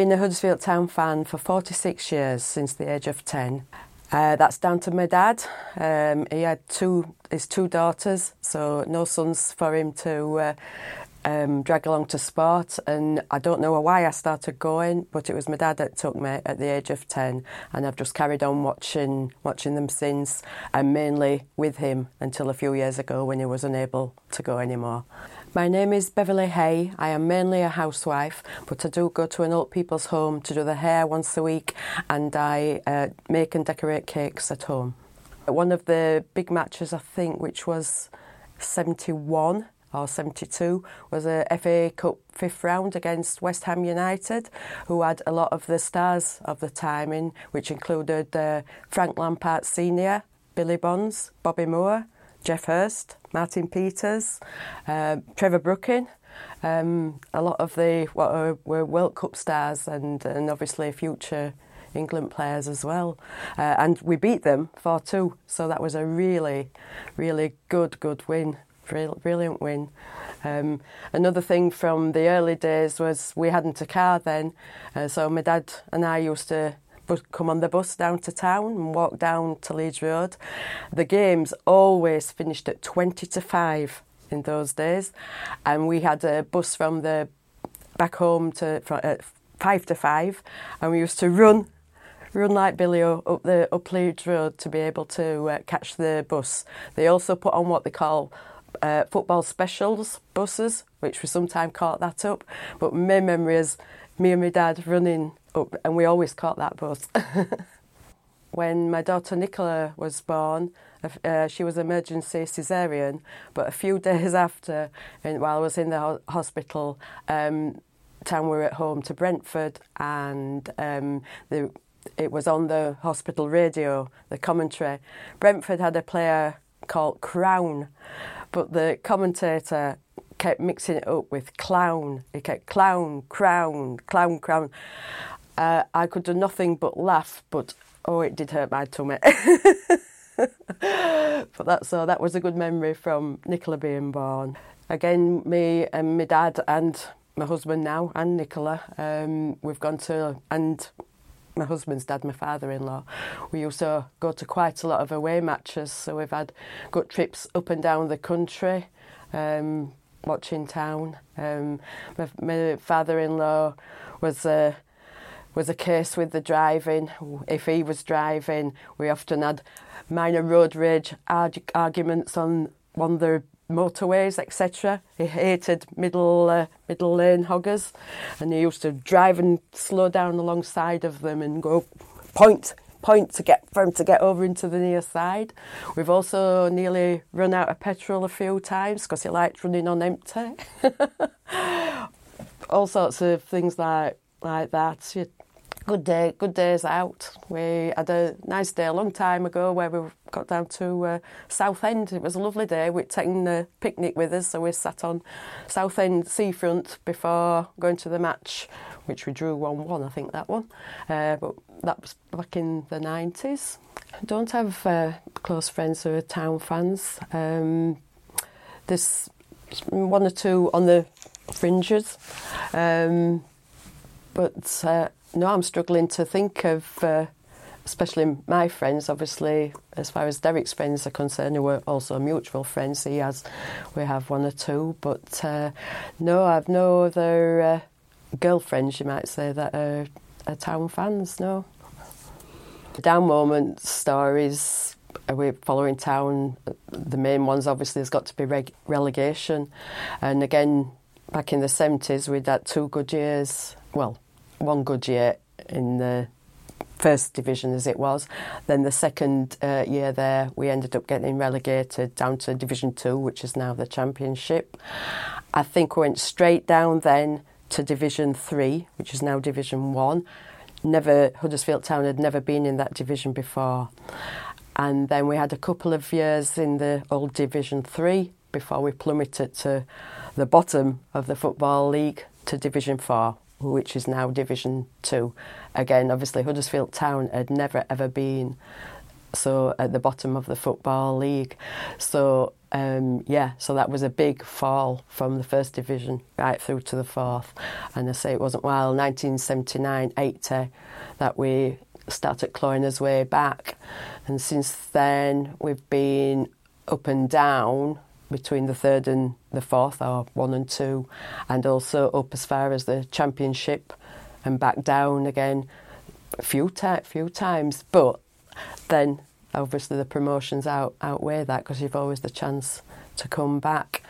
I've been a Huddersfield Town fan for 46 years since the age of 10. Uh, that's down to my dad. Um, he had two his two daughters, so no sons for him to uh, um, drag along to sport. And I don't know why I started going, but it was my dad that took me at the age of ten, and I've just carried on watching watching them since, and mainly with him until a few years ago when he was unable to go anymore. My name is Beverly Hey. I am mainly a housewife, but I do go to an old people's home to do the hair once a week, and I uh, make and decorate cakes at home. One of the big matches, I think, which was 71 or 72 was a FA Cup fifth round against West Ham United, who had a lot of the stars of the time in, which included uh, Frank Lampard Senior, Billy Bonds, Bobby Moore, Geoff Hurst, Martin Peters, uh, Trevor Brooking. Um, a lot of the what were World Cup stars and, and obviously future England players as well. Uh, and we beat them 4 2, so that was a really, really good, good win brilliant win. Um, another thing from the early days was we hadn't a car then, uh, so my dad and I used to come on the bus down to town and walk down to Leeds Road. The games always finished at 20 to 5 in those days, and we had a bus from the back home to uh, 5 to 5, and we used to run run like Billy up the up Leeds Road to be able to uh, catch the bus. They also put on what they call uh, football specials buses, which we sometimes caught that up. But my memory is me and my dad running up, and we always caught that bus. when my daughter Nicola was born, uh, she was emergency cesarean, but a few days after, while I was in the ho- hospital, um, Town were at home to Brentford, and um, the, it was on the hospital radio, the commentary. Brentford had a player called Crown, but the commentator kept mixing it up with clown. He kept clown, crown, clown, crown. Uh, I could do nothing but laugh, but oh, it did hurt my tummy. but that's so that was a good memory from Nicola being born. Again, me and my dad and my husband now and Nicola, um, we've gone to and my husband's dad, my father-in-law, we also go to quite a lot of away matches. So we've had good trips up and down the country, um, watching town. Um, my, my father-in-law was a was a case with the driving. If he was driving, we often had minor road rage arguments on one of the motorways, etc. He hated middle uh, middle lane hoggers, and he used to drive and slow down alongside of them and go point point to get for him to get over into the near side. We've also nearly run out of petrol a few times because he liked running on empty. All sorts of things like like that good day, good days out. We had a nice day a long time ago where we got down to uh, Southend. It was a lovely day. We'd taken the picnic with us, so we sat on Southend seafront before going to the match, which we drew 1 1, I think that one. Uh, but that was back in the 90s. I don't have uh, close friends who are town fans. Um, there's one or two on the fringes. Um, but uh, no, I'm struggling to think of, uh, especially my friends, obviously, as far as Derek's friends are concerned, who were also mutual friends. He has, we have one or two, but uh, no, I've no other uh, girlfriends, you might say, that are, are town fans, no. The down moment stories, we're following town. The main ones, obviously, has got to be reg- relegation. And again, back in the 70s, we'd had two good years. Well, one good year in the first division as it was. Then the second uh, year there, we ended up getting relegated down to Division Two, which is now the Championship. I think we went straight down then to Division Three, which is now Division One. Never Huddersfield Town had never been in that division before, and then we had a couple of years in the old Division Three before we plummeted to the bottom of the football league to Division Four which is now Division Two. Again, obviously, Huddersfield Town had never ever been so at the bottom of the football league. So um, yeah, so that was a big fall from the first division right through to the fourth. And I say it wasn't while 1979 80 that we started clawing our way back. And since then, we've been up and down between the third and the fourth, or one and two, and also up as far as the championship and back down again a few, ta- few times. But then obviously the promotions out outweigh that because you've always the chance to come back.